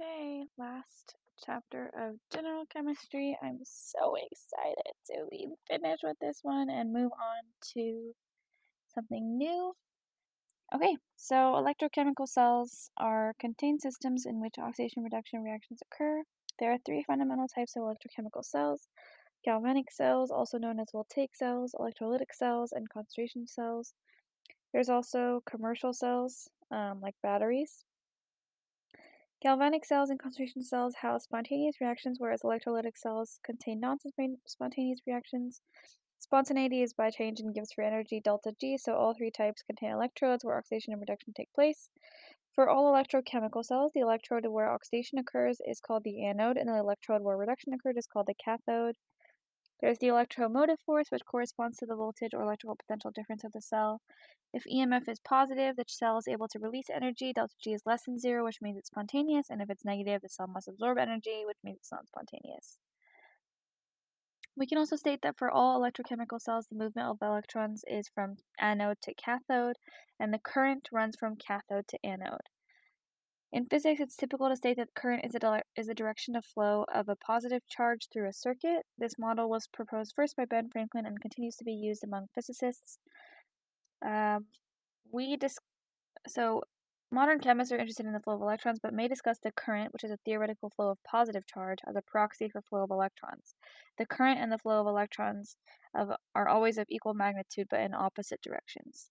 Okay, last chapter of general chemistry. I'm so excited to be finished with this one and move on to something new. Okay, so electrochemical cells are contained systems in which oxidation reduction reactions occur. There are three fundamental types of electrochemical cells galvanic cells, also known as voltaic cells, electrolytic cells, and concentration cells. There's also commercial cells, um, like batteries. Galvanic cells and concentration cells house spontaneous reactions, whereas electrolytic cells contain non-spontaneous reactions. Spontaneity is by change and Gibbs free energy delta G, so all three types contain electrodes where oxidation and reduction take place. For all electrochemical cells, the electrode where oxidation occurs is called the anode, and the electrode where reduction occurred is called the cathode. There's the electromotive force, which corresponds to the voltage or electrical potential difference of the cell. If EMF is positive, the cell is able to release energy. Delta G is less than zero, which means it's spontaneous. And if it's negative, the cell must absorb energy, which means it's not spontaneous. We can also state that for all electrochemical cells, the movement of electrons is from anode to cathode, and the current runs from cathode to anode. In physics, it's typical to state that current is a, is direction of flow of a positive charge through a circuit. This model was proposed first by Ben Franklin and continues to be used among physicists. Um, we dis- so modern chemists are interested in the flow of electrons, but may discuss the current, which is a theoretical flow of positive charge, as a proxy for flow of electrons. The current and the flow of electrons of, are always of equal magnitude, but in opposite directions.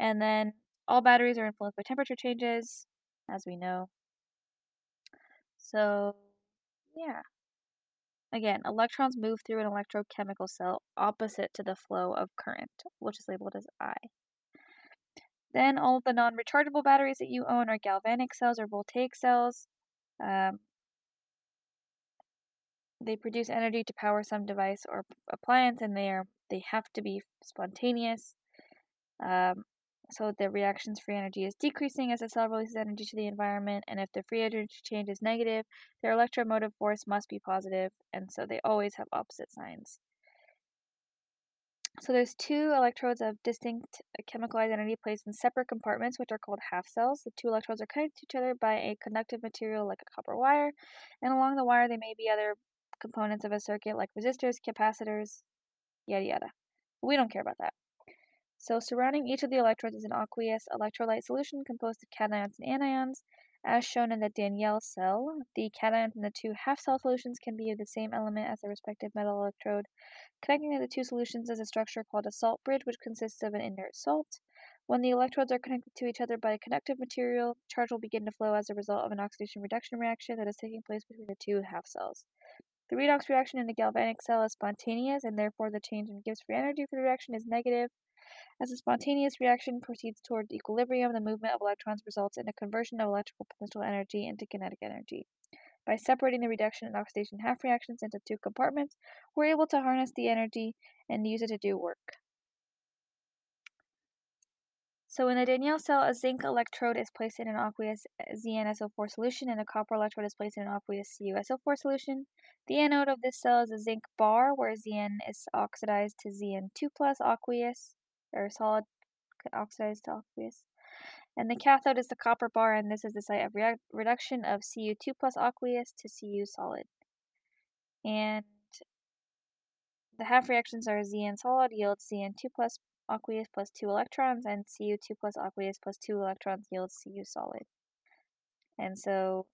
And then all batteries are influenced by temperature changes, as we know. So, yeah. Again, electrons move through an electrochemical cell opposite to the flow of current, which is labeled as I. Then all the non-rechargeable batteries that you own are galvanic cells or voltaic cells. Um, they produce energy to power some device or appliance, and they are they have to be spontaneous. Um, so the reaction's free energy is decreasing as the cell releases energy to the environment, and if the free energy change is negative, their electromotive force must be positive, and so they always have opposite signs. So there's two electrodes of distinct uh, chemical identity placed in separate compartments, which are called half cells. The two electrodes are connected to each other by a conductive material like a copper wire, and along the wire there may be other components of a circuit like resistors, capacitors, yada yada. We don't care about that. So surrounding each of the electrodes is an aqueous electrolyte solution composed of cations and anions. As shown in the Daniell cell, the cations in the two half-cell solutions can be of the same element as the respective metal electrode. Connecting the two solutions is a structure called a salt bridge, which consists of an inert salt. When the electrodes are connected to each other by a conductive material, charge will begin to flow as a result of an oxidation-reduction reaction that is taking place between the two half cells. The redox reaction in the galvanic cell is spontaneous, and therefore the change in Gibbs free energy for the reaction is negative. As the spontaneous reaction proceeds toward equilibrium, the movement of electrons results in a conversion of electrical potential energy into kinetic energy. By separating the reduction and oxidation half reactions into two compartments, we're able to harness the energy and use it to do work. So in the Daniell cell, a zinc electrode is placed in an aqueous ZnSO4 solution and a copper electrode is placed in an aqueous CuSO4 solution. The anode of this cell is a zinc bar where Zn is oxidized to Zn2 plus aqueous or solid oxidized to aqueous. And the cathode is the copper bar, and this is the site of re reduction of Cu2 plus aqueous to Cu solid. And the half reactions are Zn solid yields Zn2 plus aqueous plus 2 electrons, and Cu2 plus aqueous plus 2 electrons yields Cu solid. And so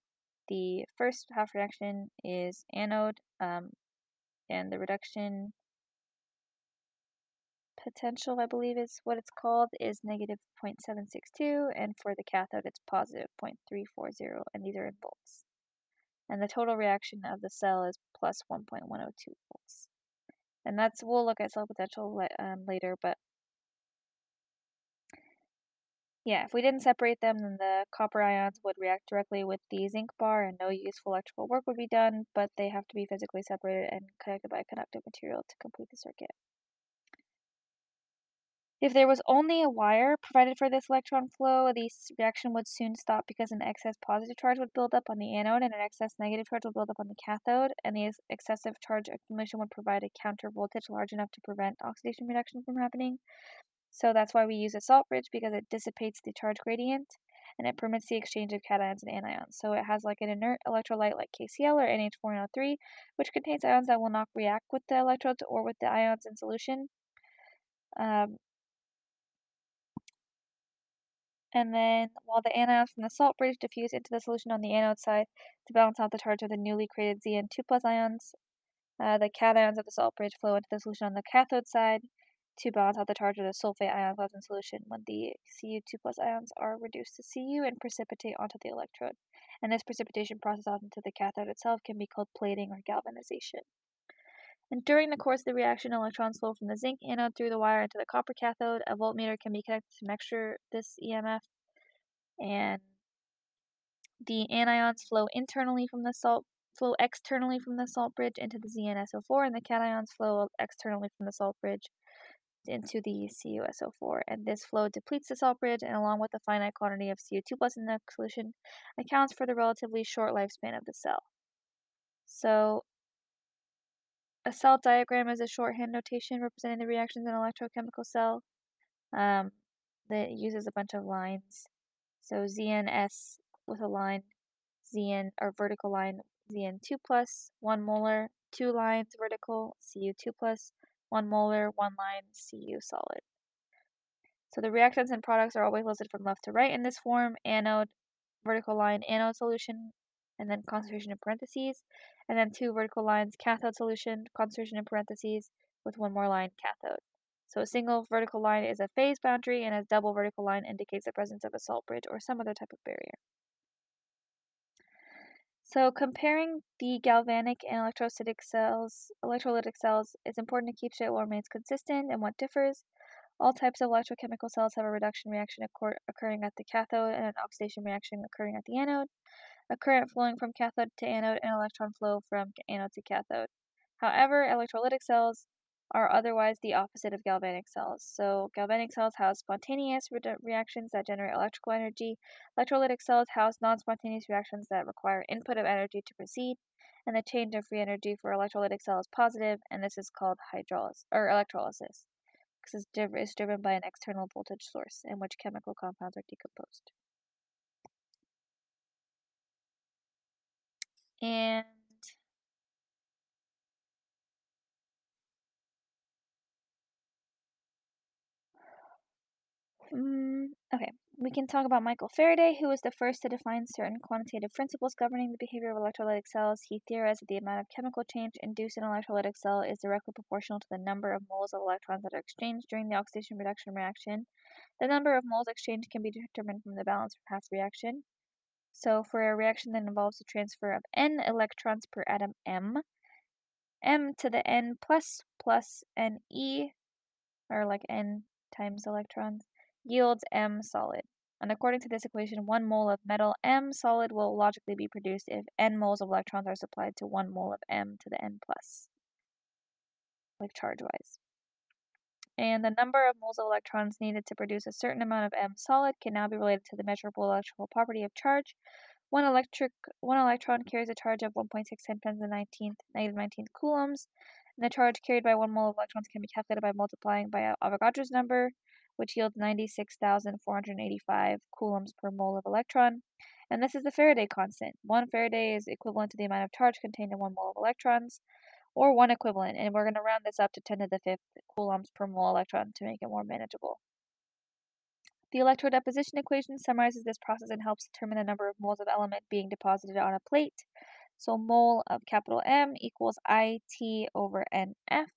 the first half reaction is anode, um, and the reduction potential, I believe is what it's called, is negative 0.762, and for the cathode it's positive 0.340, and these are in volts. And the total reaction of the cell is plus 1.102 volts. And that's, we'll look at cell potential um, later, but yeah, if we didn't separate them, then the copper ions would react directly with the zinc bar and no useful electrical work would be done, but they have to be physically separated and connected by a conductive material to complete the circuit. If there was only a wire provided for this electron flow, this reaction would soon stop because an excess positive charge would build up on the anode and an excess negative charge would build up on the cathode, and the excessive charge accumulation would provide a counter voltage large enough to prevent oxidation reduction from happening. So that's why we use a salt bridge because it dissipates the charge gradient. and it permits the exchange of cations and anions. So it has like an inert electrolyte like KCl or NH4NO3, which contains ions that will not react with the electrodes or with the ions in solution. Um, and then while the anions from the salt bridge diffuse into the solution on the anode side to balance out the charge of the newly created Zn2 plus ions, uh, the cations of the salt bridge flow into the solution on the cathode side to balance out the charge of the sulfate ions left in solution when the Cu2 plus ions are reduced to Cu and precipitate onto the electrode. And this precipitation process onto the cathode itself can be called plating or galvanization. And during the course of the reaction, electrons flow from the zinc anode through the wire into the copper cathode. A voltmeter can be connected to measure this EMF. And the anions flow internally from the salt flow externally from the salt bridge into the ZnSO4, and the cations flow externally from the salt bridge into the CuSO4. And this flow depletes the salt bridge, and along with the finite quantity of Cu2 plus in the solution, accounts for the relatively short lifespan of the cell. So a cell diagram is a shorthand notation representing the reactions in an electrochemical cell um, that uses a bunch of lines. So ZNS with a line, ZN or vertical line Zn2 plus, 1 molar, 2 lines vertical, Cu2 plus, 1 molar, 1 line, Cu solid. So the reactants and products are always listed from left to right in this form, anode, vertical line, anode solution, and then concentration in parentheses, and then two vertical lines, cathode solution, concentration in parentheses, with one more line, cathode. So a single vertical line is a phase boundary, and a double vertical line indicates the presence of a salt bridge or some other type of barrier. So comparing the galvanic and electrolytic cells, electrolytic cells, it's important to keep straight what remains consistent and what differs. All types of electrochemical cells have a reduction reaction occurring at the cathode and an oxidation reaction occurring at the anode a current flowing from cathode to anode, and electron flow from anode to cathode. However, electrolytic cells are otherwise the opposite of galvanic cells. So, galvanic cells house spontaneous re uh, reactions that generate electrical energy. Electrolytic cells house non spontaneous reactions that require input of energy to proceed. And the change of free energy for electrolytic cell is positive, and this is called hydrolysis or electrolysis because it's driven by an external voltage source in which chemical compounds are decomposed. And mm, okay, we can talk about Michael Faraday, who was the first to define certain quantitative principles governing the behavior of electrolytic cells. He theorized that the amount of chemical change induced in an electrolytic cell is directly proportional to the number of moles of electrons that are exchanged during the oxidation reduction reaction. The number of moles exchanged can be determined from the balance of half reaction. So for a reaction that involves the transfer of n electrons per atom m, m to the n plus plus n e, or like n times electrons, yields m solid. And according to this equation, one mole of metal m solid will logically be produced if n moles of electrons are supplied to one mole of m to the n plus, like charge-wise. And the number of moles of electrons needed to produce a certain amount of M solid can now be related to the measurable electrical property of charge. One electric one electron carries a charge of 1.6 times 10 to the 19th, negative 19th coulombs. And the charge carried by one mole of electrons can be calculated by multiplying by uh, Avogadro's number, which yields 96,485 coulombs per mole of electron. And this is the Faraday constant. One Faraday is equivalent to the amount of charge contained in one mole of electrons or one equivalent, and we're going to round this up to 10 to the fifth coulombs per mole electron to make it more manageable. The electrode deposition equation summarizes this process and helps determine the number of moles of element being deposited on a plate. So mole of capital M equals IT over NF,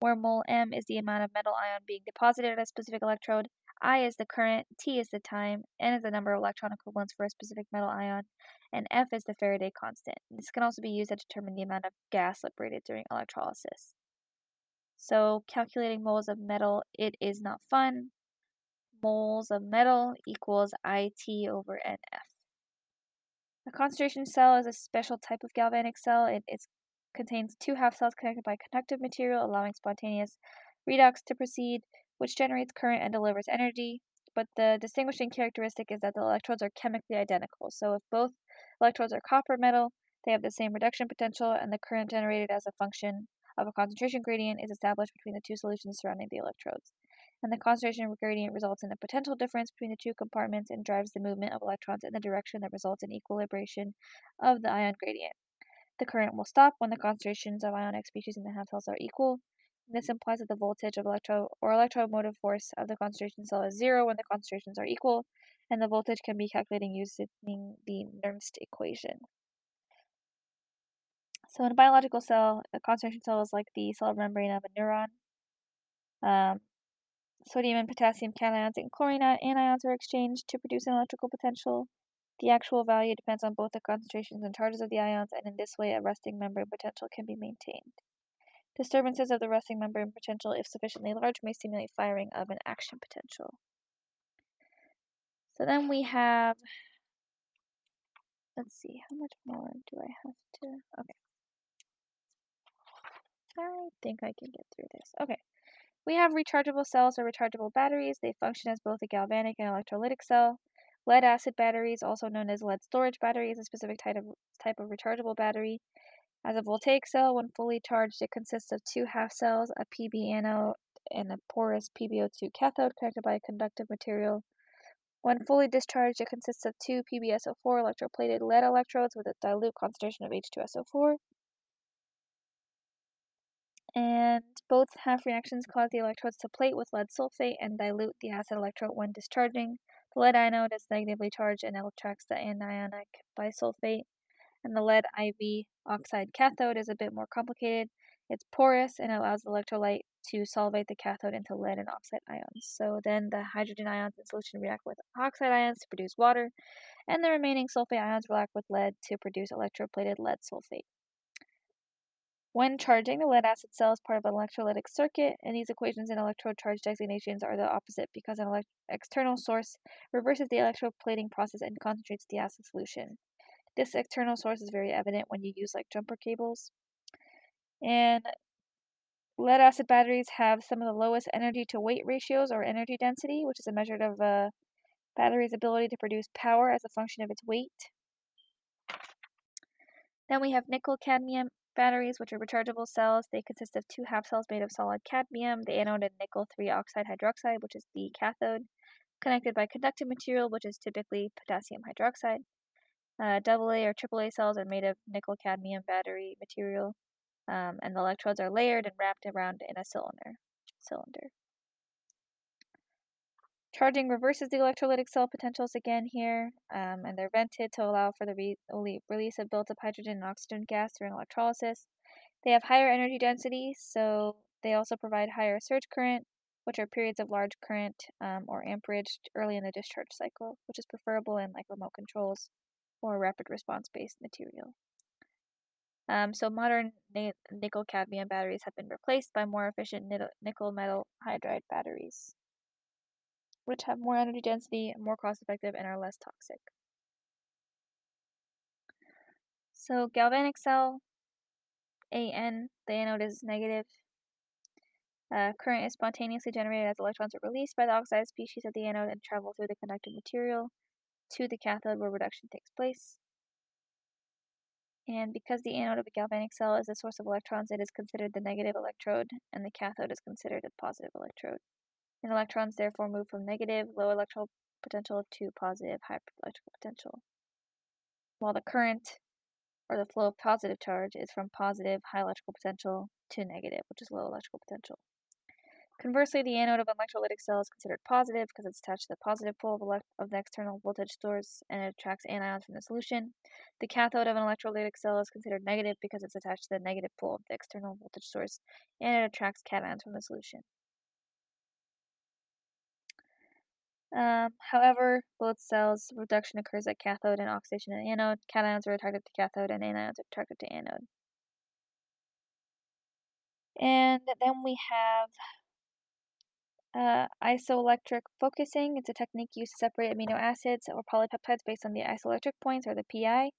where mole M is the amount of metal ion being deposited at a specific electrode, I is the current, T is the time, N is the number of electron equivalents for a specific metal ion, and F is the Faraday constant. This can also be used to determine the amount of gas liberated during electrolysis. So calculating moles of metal, it is not fun. Moles of metal equals IT over NF. A concentration cell is a special type of galvanic cell. It contains two half cells connected by conductive material, allowing spontaneous redox to proceed which generates current and delivers energy. But the distinguishing characteristic is that the electrodes are chemically identical. So if both electrodes are copper metal, they have the same reduction potential, and the current generated as a function of a concentration gradient is established between the two solutions surrounding the electrodes. and the concentration gradient results in a potential difference between the two compartments and drives the movement of electrons in the direction that results in equilibration of the ion gradient. The current will stop when the concentrations of ionic species in the half cells are equal. This implies that the voltage of electro or electromotive force of the concentration cell is zero when the concentrations are equal, and the voltage can be calculated using the Nernst equation. So in a biological cell, a concentration cell is like the cell membrane of a neuron. Um, sodium and potassium cations and chlorine anions are exchanged to produce an electrical potential. The actual value depends on both the concentrations and charges of the ions, and in this way, a resting membrane potential can be maintained. Disturbances of the resting membrane potential, if sufficiently large, may stimulate firing of an action potential. So then we have, let's see, how much more do I have to, okay. I think I can get through this. Okay. We have rechargeable cells or rechargeable batteries. They function as both a galvanic and electrolytic cell. Lead acid batteries, also known as lead storage battery, is a specific type of, type of rechargeable battery. As a voltaic cell, when fully charged, it consists of two half cells, a PB anode and a porous PbO2 cathode connected by a conductive material. When fully discharged, it consists of two PbSO4 electroplated lead electrodes with a dilute concentration of H2SO4 and both half reactions cause the electrodes to plate with lead sulfate and dilute the acid electrode when discharging. The lead anode is negatively charged and attracts the anionic bisulfate, and the lead IV oxide cathode is a bit more complicated. It's porous and allows the electrolyte to solvate the cathode into lead and oxide ions. So then the hydrogen ions in solution react with oxide ions to produce water, and the remaining sulfate ions react with lead to produce electroplated lead sulfate. When charging, the lead acid cell is part of an electrolytic circuit, and these equations and electrode charge designations are the opposite because an external source reverses the electroplating process and concentrates the acid solution. This external source is very evident when you use like jumper cables. And lead acid batteries have some of the lowest energy to weight ratios or energy density, which is a measure of a battery's ability to produce power as a function of its weight. Then we have nickel cadmium Batteries, which are rechargeable cells, they consist of two half cells made of solid cadmium, the anode and nickel 3 oxide hydroxide, which is the cathode, connected by conductive material, which is typically potassium hydroxide. Uh, AA or AAA cells are made of nickel cadmium battery material, um, and the electrodes are layered and wrapped around in a cylinder. cylinder. Charging reverses the electrolytic cell potentials again here, um, and they're vented to allow for the re release of built up hydrogen and oxygen gas during electrolysis. They have higher energy density, so they also provide higher surge current, which are periods of large current um, or amperage early in the discharge cycle, which is preferable in like remote controls or rapid response based material. Um, so modern nickel cadmium batteries have been replaced by more efficient nickel metal hydride batteries which have more energy density, more cost effective, and are less toxic. So galvanic cell, AN, the anode is negative. Uh, current is spontaneously generated as electrons are released by the oxidized species of the anode and travel through the conductive material to the cathode where reduction takes place. And because the anode of a galvanic cell is a source of electrons, it is considered the negative electrode, and the cathode is considered a positive electrode and electrons therefore move from negative, low electrical potential to positive, high electrical potential. While the current, or the flow of positive charge, is from positive, high electrical potential to negative, which is low electrical potential. Conversely, the anode of an electrolytic cell is considered positive because it's attached to the positive pole of, of, the external voltage source and it attracts anions from the solution. The cathode of an electrolytic cell is considered negative because it's attached to the negative pole of the external voltage source and it attracts cations from the solution. Um, however, both cells reduction occurs at cathode and oxidation at anode. Cations are attracted to cathode and anions are attracted to anode. And then we have uh, isoelectric focusing. It's a technique used to separate amino acids or polypeptides based on the isoelectric points or the pi.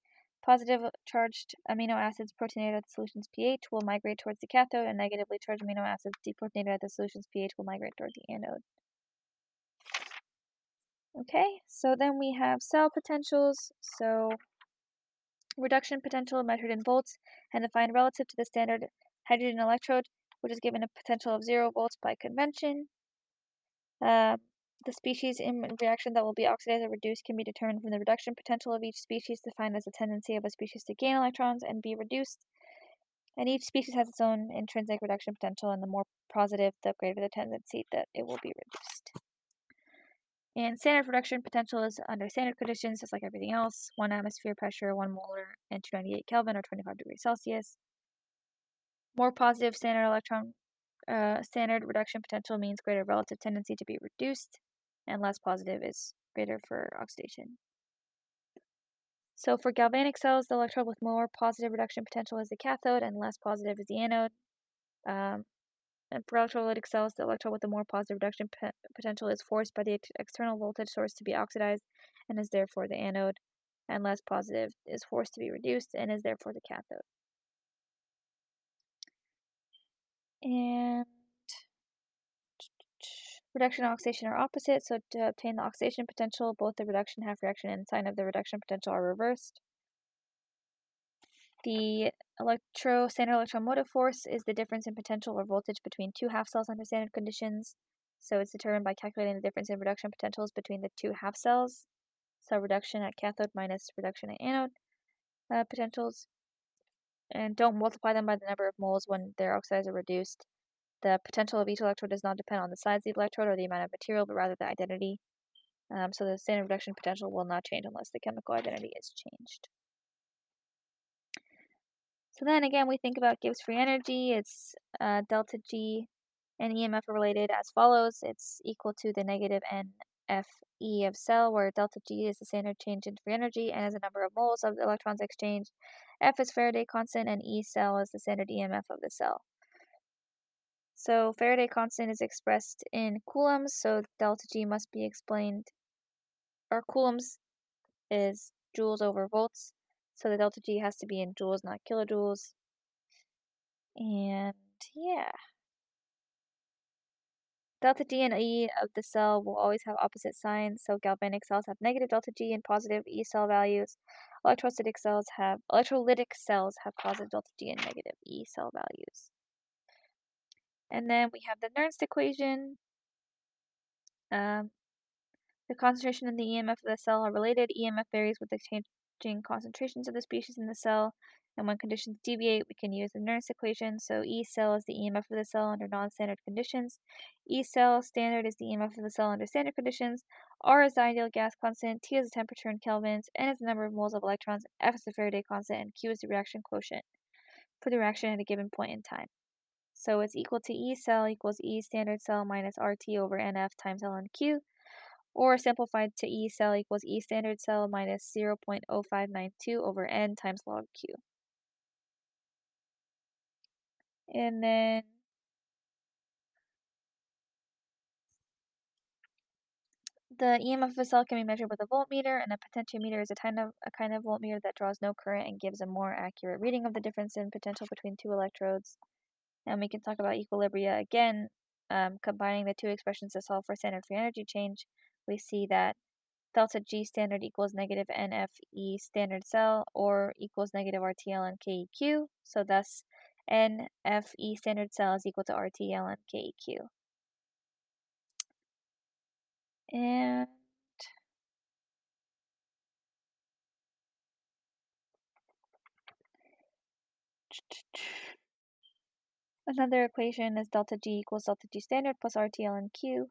Positive charged amino acids protonated at the solution's pH will migrate towards the cathode, and negatively charged amino acids deprotonated at the solution's pH will migrate towards the anode. Okay, so then we have cell potentials. So reduction potential measured in volts and defined relative to the standard hydrogen electrode, which is given a potential of 0 volts by convention. Uh, the species in reaction that will be oxidized or reduced can be determined from the reduction potential of each species, defined as the tendency of a species to gain electrons and be reduced. And each species has its own intrinsic reduction potential, and the more positive, the greater the tendency that it will be reduced. And standard reduction potential is under standard conditions, just like everything else 1 atmosphere pressure, 1 molar, and 298 Kelvin or 25 degrees Celsius. More positive standard electron uh, standard reduction potential means greater relative tendency to be reduced, and less positive is greater for oxidation. So for galvanic cells, the electrode with more positive reduction potential is the cathode, and less positive is the anode. Um, and for electrolytic cells, the electrode with the more positive reduction potential is forced by the ex external voltage source to be oxidized and is therefore the anode, and less positive is forced to be reduced and is therefore the cathode. And reduction and oxidation are opposite, so to obtain the oxidation potential, both the reduction half reaction and sign of the reduction potential are reversed. The electro standard electromotive force is the difference in potential or voltage between two half cells under standard conditions. So it's determined by calculating the difference in reduction potentials between the two half cells. So reduction at cathode minus reduction at anode uh, potentials. And don't multiply them by the number of moles when they're oxidized or reduced. The potential of each electrode does not depend on the size of the electrode or the amount of material, but rather the identity. Um, so the standard reduction potential will not change unless the chemical identity is changed. So then again, we think about Gibbs free energy. It's uh, delta G and EMF are related as follows. It's equal to the negative NFE of cell, where delta G is the standard change in free energy and is the number of moles of the electrons exchanged. F is Faraday constant, and E cell is the standard EMF of the cell. So Faraday constant is expressed in coulombs, so delta G must be explained, or coulombs is joules over volts. So the delta G has to be in joules, not kilojoules. And yeah. Delta G and E of the cell will always have opposite signs, so galvanic cells have negative delta G and positive E cell values. Electrolytic cells have electrolytic cells have positive delta G and negative E cell values. And then we have the Nernst equation. Um, the concentration and the EMF of the cell are related. EMF varies with the change concentrations of the species in the cell, and when conditions deviate, we can use the Nernst equation. So E cell is the EMF of the cell under non-standard conditions. E cell standard is the EMF of the cell under standard conditions. R is the ideal gas constant. T is the temperature in kelvins. N is the number of moles of electrons. F is the Faraday constant. And Q is the reaction quotient for the reaction at a given point in time. So it's equal to E cell equals E standard cell minus RT over NF times ln Q or simplified to E cell equals E standard cell minus 0.0592 over N times log Q. And then the EMF of a cell can be measured with a voltmeter, and a potentiometer is a kind of a kind of voltmeter that draws no current and gives a more accurate reading of the difference in potential between two electrodes. And we can talk about equilibria again, um, combining the two expressions to solve for standard free energy change we see that delta G standard equals negative NFE standard cell or equals negative RT ln KEQ. So thus NFE standard cell is equal to RT ln. And another equation is delta G equals delta G standard plus RT ln Q.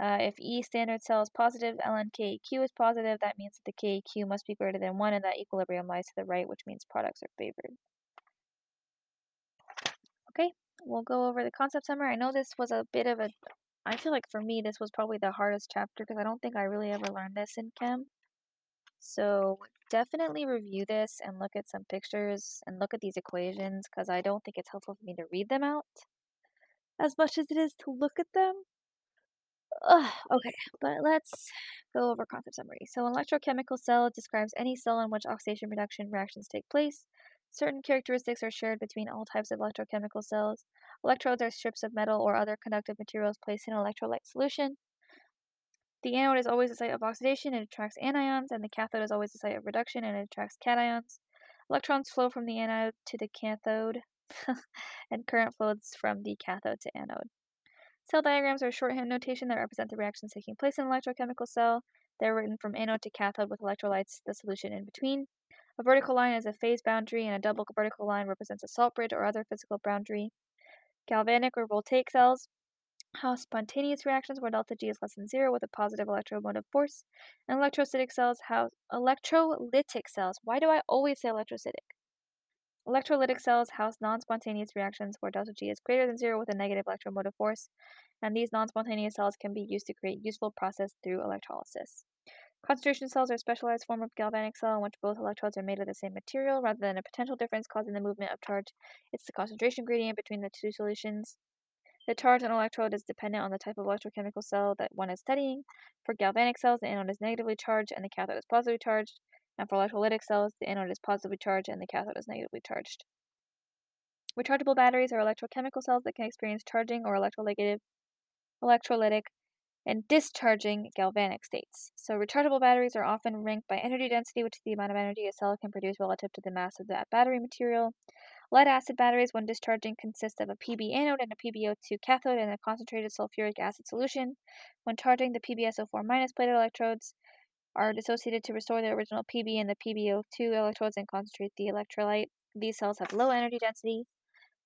Uh, if E standard cell is positive, ln KEQ is positive, that means that the KEQ must be greater than 1 and that equilibrium lies to the right, which means products are favored. Okay, we'll go over the concept summary. I know this was a bit of a, I feel like for me this was probably the hardest chapter because I don't think I really ever learned this in chem. So definitely review this and look at some pictures and look at these equations because I don't think it's helpful for me to read them out as much as it is to look at them. Ugh, okay, but let's go over concept summary. So an electrochemical cell describes any cell in which oxidation reduction reactions take place. Certain characteristics are shared between all types of electrochemical cells. Electrodes are strips of metal or other conductive materials placed in an electrolyte solution. The anode is always a site of oxidation, it attracts anions, and the cathode is always a site of reduction, and it attracts cations. Electrons flow from the anode to the cathode, and current flows from the cathode to anode. Cell diagrams are a shorthand notation that represent the reactions taking place in an electrochemical cell. They're written from anode to cathode with electrolytes, the solution in between. A vertical line is a phase boundary, and a double vertical line represents a salt bridge or other physical boundary. Galvanic or voltaic cells have spontaneous reactions where delta G is less than zero with a positive electromotive force. And electrolytic cells have electrolytic cells. Why do I always say electrolytic? Electrolytic cells house non-spontaneous reactions where delta G is greater than zero with a negative electromotive force, and these non-spontaneous cells can be used to create useful process through electrolysis. Concentration cells are a specialized form of galvanic cell in which both electrodes are made of the same material rather than a potential difference causing the movement of charge. It's the concentration gradient between the two solutions. The charge on an electrode is dependent on the type of electrochemical cell that one is studying. For galvanic cells, the anode is negatively charged and the cathode is positively charged. And for electrolytic cells, the anode is positively charged and the cathode is negatively charged. Rechargeable batteries are electrochemical cells that can experience charging or electrolytic, electrolytic and discharging galvanic states. So rechargeable batteries are often ranked by energy density, which is the amount of energy a cell can produce relative to the mass of that battery material. Lead acid batteries, when discharging, consist of a Pb anode and a PbO2 cathode and a concentrated sulfuric acid solution. When charging, the PbSO4- minus plated electrodes are dissociated to restore the original Pb and the PbO2 electrodes and concentrate the electrolyte. These cells have low energy density.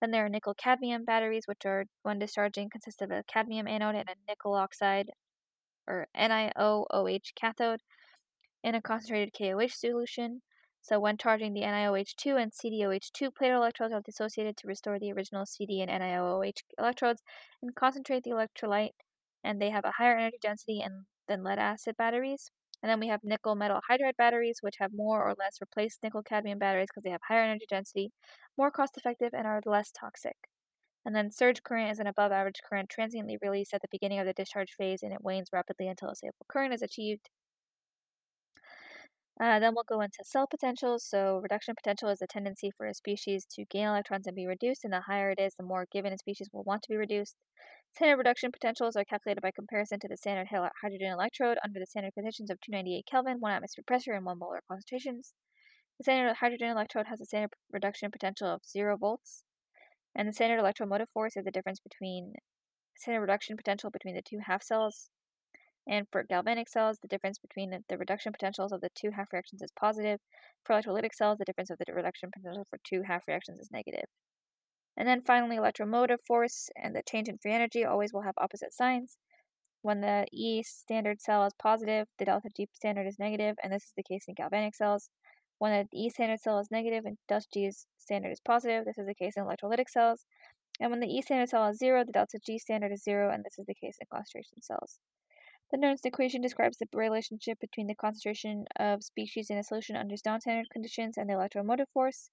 Then there are nickel cadmium batteries, which are, when discharging, consist of a cadmium anode and a nickel oxide or NiOOH cathode in a concentrated KOH solution. So when charging, the NiOH2 and CdOH2 plated electrodes are dissociated to restore the original CD and NiOOH electrodes and concentrate the electrolyte, and they have a higher energy density than lead acid batteries. And then we have nickel metal hydride batteries, which have more or less replaced nickel cadmium batteries because they have higher energy density, more cost effective, and are less toxic. And then surge current is an above average current transiently released at the beginning of the discharge phase and it wanes rapidly until a stable current is achieved. Uh, then we'll go into cell potentials. So reduction potential is the tendency for a species to gain electrons and be reduced, and the higher it is, the more given a species will want to be reduced. Standard reduction potentials are calculated by comparison to the standard hydrogen electrode under the standard conditions of 298 Kelvin, 1 atmosphere pressure, and 1 molar concentrations. The standard hydrogen electrode has a standard reduction potential of 0 volts, and the standard electromotive force is the difference between standard reduction potential between the two half cells. And for galvanic cells, the difference between the reduction potentials of the two half reactions is positive. For electrolytic cells, the difference of the reduction potential for two half reactions is negative. And then finally, electromotive force and the change in free energy always will have opposite signs. When the E standard cell is positive, the delta G standard is negative, and this is the case in galvanic cells. When the E standard cell is negative and delta G standard is positive, this is the case in electrolytic cells. And when the E standard cell is zero, the delta G standard is zero, and this is the case in concentration cells. The Nernst equation describes the relationship between the concentration of species in a solution under non-standard conditions and the electromotive force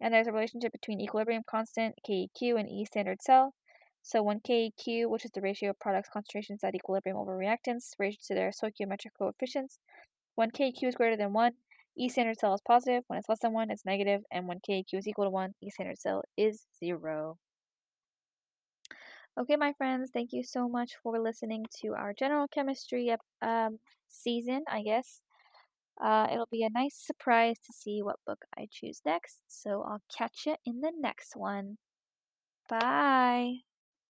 and there's a relationship between equilibrium constant, KEQ, and E standard cell. So when KEQ, which is the ratio of products concentrations at equilibrium over reactants, raised to their stoichiometric coefficients, when KEQ is greater than 1, E standard cell is positive, when it's less than 1, it's negative, and when KEQ is equal to 1, E standard cell is 0. Okay, my friends, thank you so much for listening to our general chemistry um, season, I guess. Uh, it'll be a nice surprise to see what book I choose next, so I'll catch you in the next one. Bye!